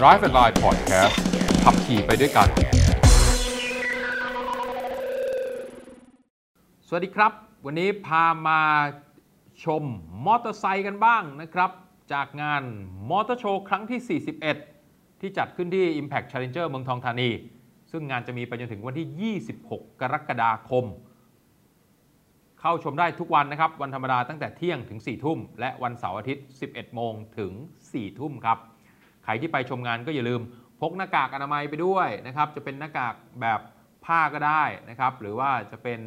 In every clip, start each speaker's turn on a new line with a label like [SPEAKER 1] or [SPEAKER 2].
[SPEAKER 1] Drive and Line Podcast ขับขี่ไปด้วยกัน สวัสดีครับ วันนี้พามาชมมอเตอร์ไซค์กันบ้างนะครับ จากงานมอเตอร์โชว์ครั้งที่ 41 ที่จัดขึ้นที่ Impact Challenger เมืองทองธานี ซึ่งงานจะมีไปจนถึงวันที่ 26 กรกฎาคม เข้าชมได้ทุกวันนะครับ วันธรรมดาตั้งแต่เที่ยงถึง 4 ทุ่ม และวันเสาร์อาทิตย์ 11 โมงถึง 4 ทุ่มครับ ใครที่ไปชมงานก็อย่าลืมพกหน้ากากอนามัยไปด้วยนะครับจะเป็นหน้ากากแบบผ้าก็ได้นะครับหรือว่าจะเป็น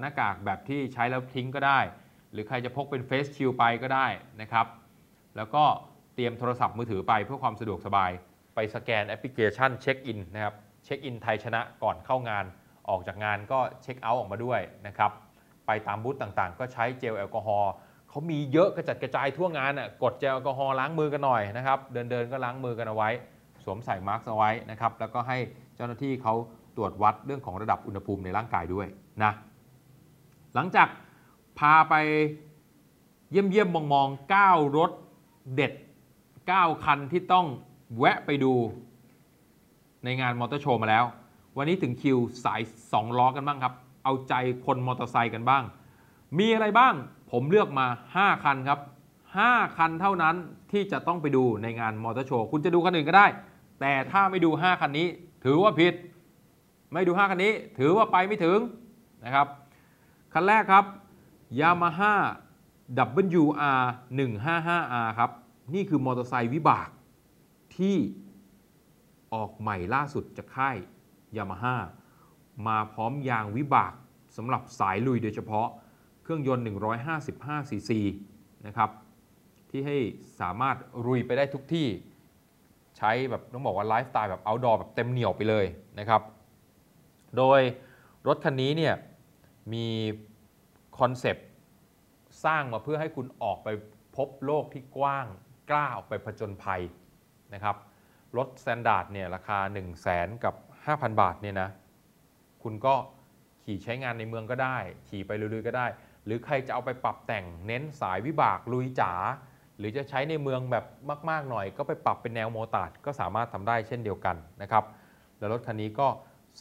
[SPEAKER 1] หน้ากากแบบที่ใช้แล้วทิ้งก็ได้ หรือใครจะพกเป็น face shield ไปก็ได้นะครับ แล้วก็เตรียมโทรศัพท์มือถือไปเพื่อความสะดวกสบาย ไปสแกนแอปพลิเคชันเช็คอินนะครับเช็คอินไทยชนะก่อนเข้างานออกจากงานก็เช็คเอาท์ออกมาด้วยนะครับ ไปตามบูธต่างๆ ก็ใช้เจลแอลกอฮอล์ เขามีเยอะกระจัดกระจายทั่วงานอะกดเจลแอลกอฮอล์ล้างมือกันหน่อยนะครับเดินๆก็ล้างมือกันเอาไว้ สวมใส่มาร์กเอาไว้นะครับแล้วก็ให้เจ้าหน้าที่เขาตรวจวัดเรื่องของระดับอุณหภูมิในร่างกายด้วยนะหลังจากพาไปเยี่ยมเยี่ยมมองมองๆ9รถเด็ด 9 คันที่ต้องแวะไปดูในงานมอเตอร์โชว์มาแล้ว วันนี้ถึงคิวสาย 2 ล้อกันบ้างครับ เอาใจคนมอเตอร์ไซค์กันบ้าง มีอะไรบ้าง ผมเลือกมา 5 คันครับ 5 คันเท่านั้นที่จะต้องไปดูในงานมอเตอร์โชว์ คุณจะดูคันอื่นก็ได้ แต่ถ้าไม่ดู 5 คันนี้ ถือว่าผิด ไม่ดู 5 คันนี้ ถือว่าไปไม่ถึงนะครับ คันแรกครับ Yamaha WR 155R ครับ นี่คือมอเตอร์ไซค์วิบากที่ออกใหม่ล่าสุดจากค่าย Yamaha มาพร้อมยางวิบากสำหรับสายลุยโดยเฉพาะ เครื่องยนต์ 155 cc นะครับที่ให้สามารถลุยไปได้ทุกที่ใช้แบบต้องบอกว่าไลฟ์สไตล์แบบ outdoor แบบเต็มเหนียวไปเลยนะครับ โดยรถคันนี้เนี่ยมีconcept สร้างมาเพื่อให้คุณออกไปพบโลกที่กว้างกล้าออกไปผจญภัยนะครับรถ standard เนี่ยราคา 1 0 0 0 0แกับ 5,000 บาทเนี่ยนะคุณก็ขี่ใช้งานในเมืองก็ได้ ขี่ไปลุยๆก็ได้ หรือใครจะเอาไปปรับแต่งเน้นสายวิบากลุยจ๋าหรือจะใช้ในเมืองแบบมาก ๆ หน่อย ก็ไปปรับเป็นแนว motard ก็สามารถทำได้เช่นเดียวกันนะครับแล้วรถคันนี้ก็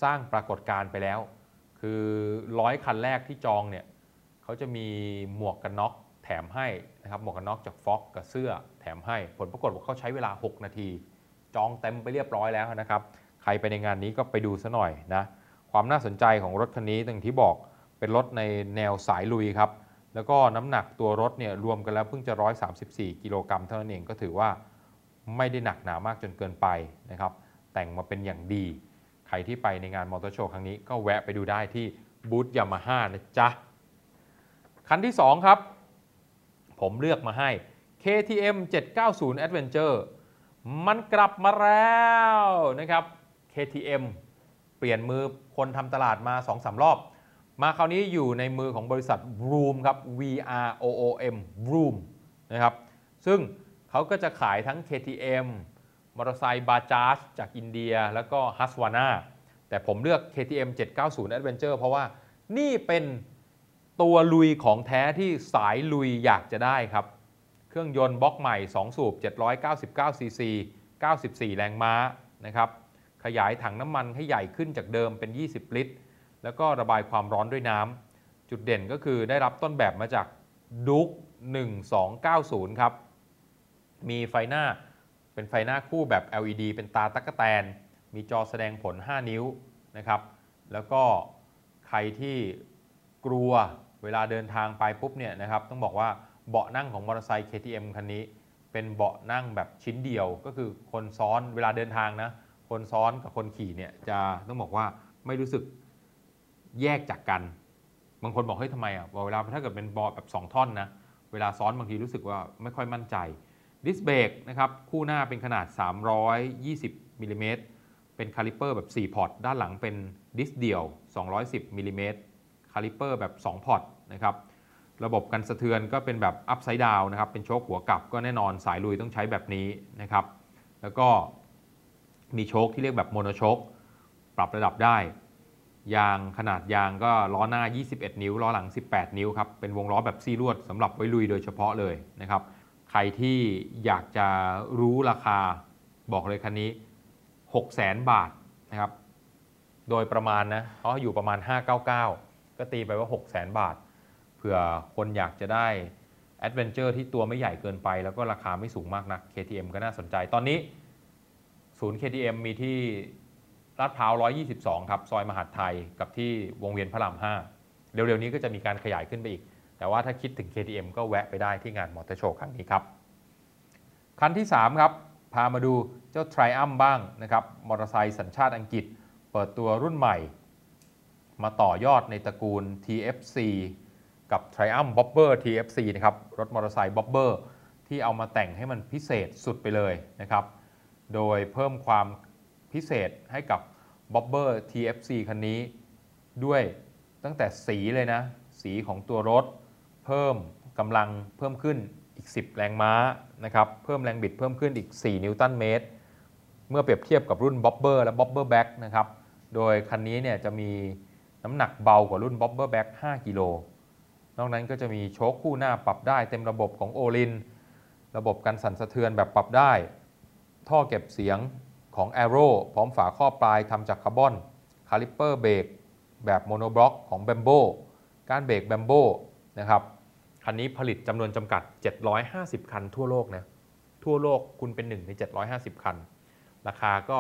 [SPEAKER 1] สร้างปรากฏการณ์ไปแล้ว คือร้อยคันแรกที่จองเนี่ยเขาจะมีหมวกกันน็อกแถมให้นะครับหมวกกันน็อกจากฟ็อกกับเสื้อแถมให้ ผลปรากฏว่าเขาใช้เวลา 6 นาที จองเต็มไปเรียบร้อยแล้วนะครับ ใครไปในงานนี้ก็ไปดูซะหน่อยนะความน่าสนใจของรถคันนี้อย่างที่บอก เป็นรถในแนวสายลุยครับ แล้วก็น้ำหนักตัวรถเนี่ยรวมกันแล้วเพิ่งจะ 134 กิโลกรัมเท่านั้นเองก็ถือว่าไม่ได้หนักหนามากจนเกินไปนะครับ แต่งมาเป็นอย่างดี ใครที่ไปในงานมอเตอร์โชว์ครั้งนี้ก็แวะไปดูได้ที่บูธยามาฮ่านะจ๊ะ คันที่ 2 ครับ ผมเลือกมาให้ KTM 790 Adventure มันกลับมาแล้วนะครับ KTM เปลี่ยนมือคนทำตลาดมา 2-3 รอบ มาคราวนี้อยู่ในมือของบริษัท Room ครับ V R O O M Room นะครับ ซึ่งเขาก็จะขายทั้ง KTM มอเตอร์ไซค์บาจา g จากอินเดียแล้วก็ h u s w a n a แต่ผมเลือก KTM 790 Adventure เพราะว่านี่เป็นตัวลุยของแท้ที่สายลุยอยากจะได้ครับ เครื่องยนต์บล็อกใหม่ 2 สูบ 799 ซีซี 94 แรงม้านะครับ ขยายถังน้ำมันให้ใหญ่ขึ้นจากเดิมเป็น 20 ลิตร แล้วก็ระบายความร้อนด้วยน้ำจุดเด่นก็คือได้รับต้นแบบมาจากดุก1290 ครับ มีไฟหน้าเป็นไฟหน้าคู่แบบ LED เป็นตาตั๊กแตน มีจอแสดงผล 5 นิ้วนะครับ แล้วก็ใครที่กลัวเวลาเดินทางไปปุ๊บเนี่ยนะครับ ต้องบอกว่าเบาะนั่งของมอเตอร์ไซค์ KTM คันนี้ เป็นเบาะนั่งแบบชิ้นเดียว ก็คือคนซ้อนเวลาเดินทางนะ คนซ้อนกับคนขี่เนี่ยจะต้องบอกว่าไม่รู้สึก แยกจากกัน บางคนบอกเฮ้ยทำไมอะบอกเวลาถ้าเกิดเป็นเบาะแบบ2ท่อนนะเวลาซ้อนบางทีรู้สึกว่าไม่ค่อยมั่นใจดิสเบรกนะครับคู่หน้าเป็นขนาด 320มิลลิเมตรเป็นคาลิเปอร์แบบ 4 pot ด้านหลังเป็น disc เดี่ยว 210มิลลิเมตรคาลิเปอร์แบบ 2 pot นะครับระบบกันสะเทือนก็เป็นแบบ upside down นะครับ เป็นโช้คหัวกลับก็แน่นอนสายลุยต้องใช้แบบนี้นะครับ แล้วก็มีโชคที่เรียกแบบโมโนโชคปรับระดับได้ ยางขนาดยางก็ล้อหน้า 21 นิ้ว ล้อหลัง 18 นิ้วครับ เป็นวงล้อแบบซีรวดสำหรับไว้ลุยโดยเฉพาะเลยนะครับ ใครที่อยากจะรู้ราคาบอกเลยคันนี้ 6 0แสนบาทนะครับ โดยประมาณนะเขาอยู่ประมาณ 599 ก็ตีไปว่า 6 0แสนบาท เผื่อคนอยากจะได้adventure ที่ตัวไม่ใหญ่เกินไป แล้วก็ราคาไม่สูงมากนะ KTM ก็น่าสนใจตอนนี้ศูนย์ KTM มีที่ ลาดพร้าว 122 ครับ ซอยมหาดไทยกับที่วงเวียนพระราม 5 เร็วๆนี้ก็จะมีการขยายขึ้นไปอีก แต่ว่าถ้าคิดถึง KTM ก็แวะไปได้ที่งานมอเตอร์โชว์ครั้งนี้ครับ คันที่ 3 ครับ พามาดูเจ้า Triumph บ้างนะครับ มอเตอร์ไซค์สัญชาติอังกฤษ เปิดตัวรุ่นใหม่ มาต่อยอดในตระกูล TFC กับ Triumph Bobber TFC นะครับ รถมอเตอร์ไซค์ Bobber ที่เอามาแต่งให้มันพิเศษสุดไปเลยนะครับ โดยเพิ่มความ พิเศษให้กับ Bobber TFC คันนี้ด้วยตั้งแต่สีเลยนะ สีของตัวรถ เพิ่มกำลังเพิ่มขึ้นอีก 10 แรงม้านะครับเพิ่มแรงบิดเพิ่มขึ้นอีก 4 นิวตันเมตร เมื่อเปรียบเทียบกับรุ่น Bobber และ Bobber Black นะครับโดยคันนี้เนี่ยจะมีน้ำหนักเบากว่ารุ่น Bobber Black 5กิโลนอกนั้นก็จะมีโช้คคู่หน้าปรับได้เต็มระบบของ Öhlins ระบบกันสั่นสะเทือนแบบปรับได้ ท่อเก็บเสียง ของ Arrow พร้อมฝาครอบปลายทำจากคาร์บอนคาลิปเปอร์เบรกแบบ monobloc ของ b บมโบการเบรก b บมโบนะครับคันนี้ผลิตจำนวนจำกัด 750 คันทั่วโลกนะทั่วโลกคุณเป็นหนึ่งใน 750 คัน ราคาก็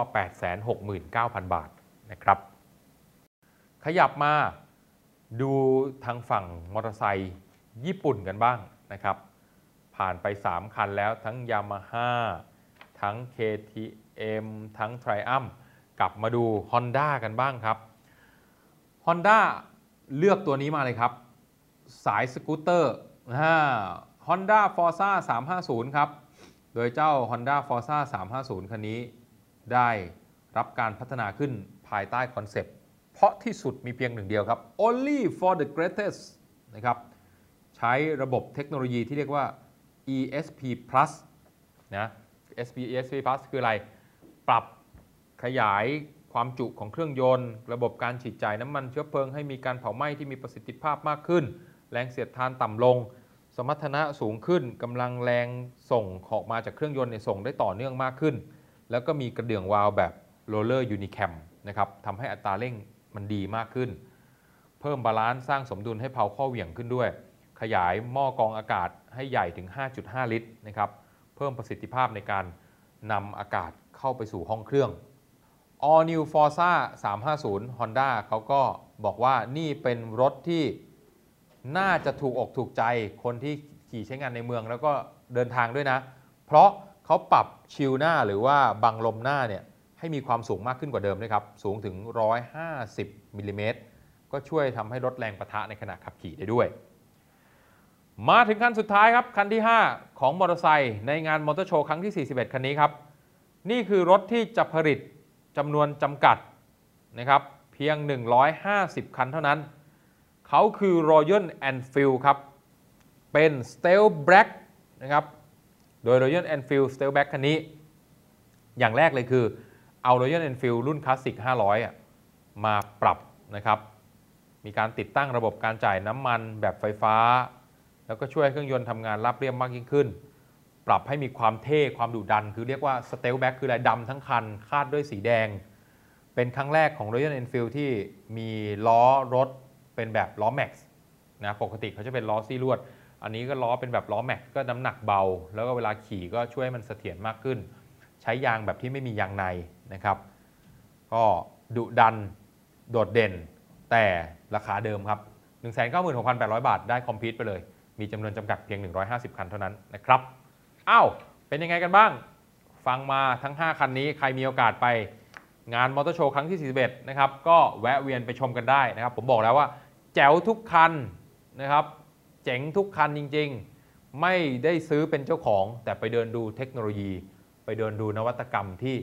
[SPEAKER 1] 869,000 บาทนะครับขยับมาดูทางฝั่งมอเตอร์ไซค์ญี่ปุ่นกันบ้างนะครับ ผ่านไป 3 คันแล้วทั้ง Yamaha ทั้ง KTM ทั้ง Triumph กลับมาดู Honda กันบ้างครับ Honda เลือกตัวนี้มาเลยครับ สายสกูตเตอร์ Honda Forza 350 ครับ โดยเจ้า Honda Forza 350 คันนี้ได้รับการพัฒนาขึ้นภายใต้คอนเซปต์ เพราะที่สุดมีเพียงหนึ่งเดียวครับ only for the greatest นะครับ ใช้ระบบเทคโนโลยีที่เรียกว่า ESP Plus นะ ESP ESP Plus คืออะไร ปรับขยายความจุของเครื่องยนต์ ระบบการฉีดจ่ายน้ำมันเชื้อเพลิงให้มีการเผาไหม้ที่มีประสิทธิภาพมากขึ้น แรงเสียดทานต่ำลง สมรรถนะสูงขึ้นกำลังแรงส่งออกมาจากเครื่องยนต์เนี่ยส่งได้ต่อเนื่องมากขึ้น แล้วก็มีกระเดื่องวาล์วแบบ roller Unicam นะครับทำให้อัตราเร่งมันดีมากขึ้น เพิ่ม balance สร้างสมดุลให้เพลาข้อเหวี่ยงขึ้นด้วย ขยายหม้อกรองอากาศให้ใหญ่ถึง 5.5 ลิตรนะครับเพิ่มประสิทธิภาพในการนำอากาศ เข้าไปสู่ห้องเครื่อง All New Forza 350 Honda เขาก็บอกว่านี่เป็นรถที่น่าจะถูกอกถูกใจคนที่ขี่ใช้งานในเมืองแล้วก็เดินทางด้วยนะ เพราะเขาปรับชิลหน้าหรือว่าบังลมหน้าเนี่ยให้มีความสูงมากขึ้นกว่าเดิมด้วยครับ สูงถึง 150มิลลิเมตรก็ช่วยทำให้ลดแรงประทะในขณะขับขี่ได้ด้วย มาถึงคันสุดท้ายครับ คันที่ 5 ของมอเตอร์ไซค์ในงานมอเตอร์โชว์ครั้งที่ 41 คันนี้ครับ นี่คือรถที่จะผลิตจำนวนจำกัดนะครับเพียง 150 คันเท่านั้น เขาคือ Royal Enfield ครับ เป็น Stealth Black นะครับ โดย Royal Enfield Stealth Black คันนี้ อย่างแรกเลยคือเอา Royal Enfield รุ่นคลาสสิก 500 มาปรับนะครับ มีการติดตั้งระบบการจ่ายน้ำมันแบบไฟฟ้า แล้วก็ช่วยเครื่องยนต์ทำงานราบเรียบมากยิ่งขึ้น ปรับให้มีความเท่ความดุดัน คือเรียกว่า Stealth Black คือลายดำทั้งคัน คาดด้วยสีแดง เป็นครั้งแรกของ Royal Enfield ที่มีล้อรถเป็นแบบล้อแม็กซ์นะปกติเขาจะเป็นล้อซี่ลวด อันนี้ก็ล้อเป็นแบบล้อแม็กซ์ก็น้ำหนักเบา แล้วก็เวลาขี่ก็ช่วยให้มันเสถียรมากขึ้น ใช้ยางแบบที่ไม่มียางในนะครับ ก็ดุดันโดดเด่น แต่ราคาเดิมครับ 196,800 บาทได้คอมพิวต์ไปเลย มีจำนวนจำกัดเพียง 150 คันเท่านั้นนะครับ อ้าวเป็นยังไงกันบ้าง ฟังมาทั้ง 5 คันนี้ใครมีโอกาสไปงานมอเตอร์โชว์ครั้งที่ 41 นะครับ ก็แวะเวียนไปชมกันได้นะครับ ผมบอกแล้วว่า แจ๋วทุกคันนะครับ เจ๋งทุกคันจริง ๆ ไม่ได้ซื้อเป็นเจ้าของ แต่ไปเดินดูเทคโนโลยี ไปเดินดูนวัตกรรมที่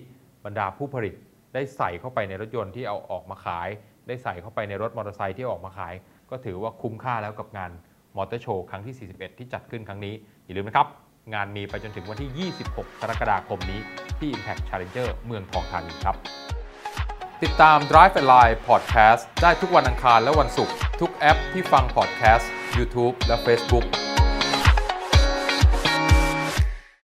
[SPEAKER 1] บรรดาผู้ผลิต ได้ใส่เข้าไปในรถยนต์ที่เอาออกมาขาย ได้ใส่เข้าไปในรถมอเตอร์ไซค์ที่ออกมาขาย ก็ถือว่าคุ้มค่าแล้วกับงานมอเตอร์โชว์ครั้งที่ 41 ที่จัดขึ้นครั้งนี้อย่าลืมนะครับ งานมีไปจนถึงวันที่ 26 กรกฎาคมนี้ที่ Impact Challenger เมืองทองธานีครับ ติดตาม Drive and Line Podcast ได้ทุกวันอังคารและวันศุกร์ทุกแอปที่ฟัง podcast YouTube และ Facebook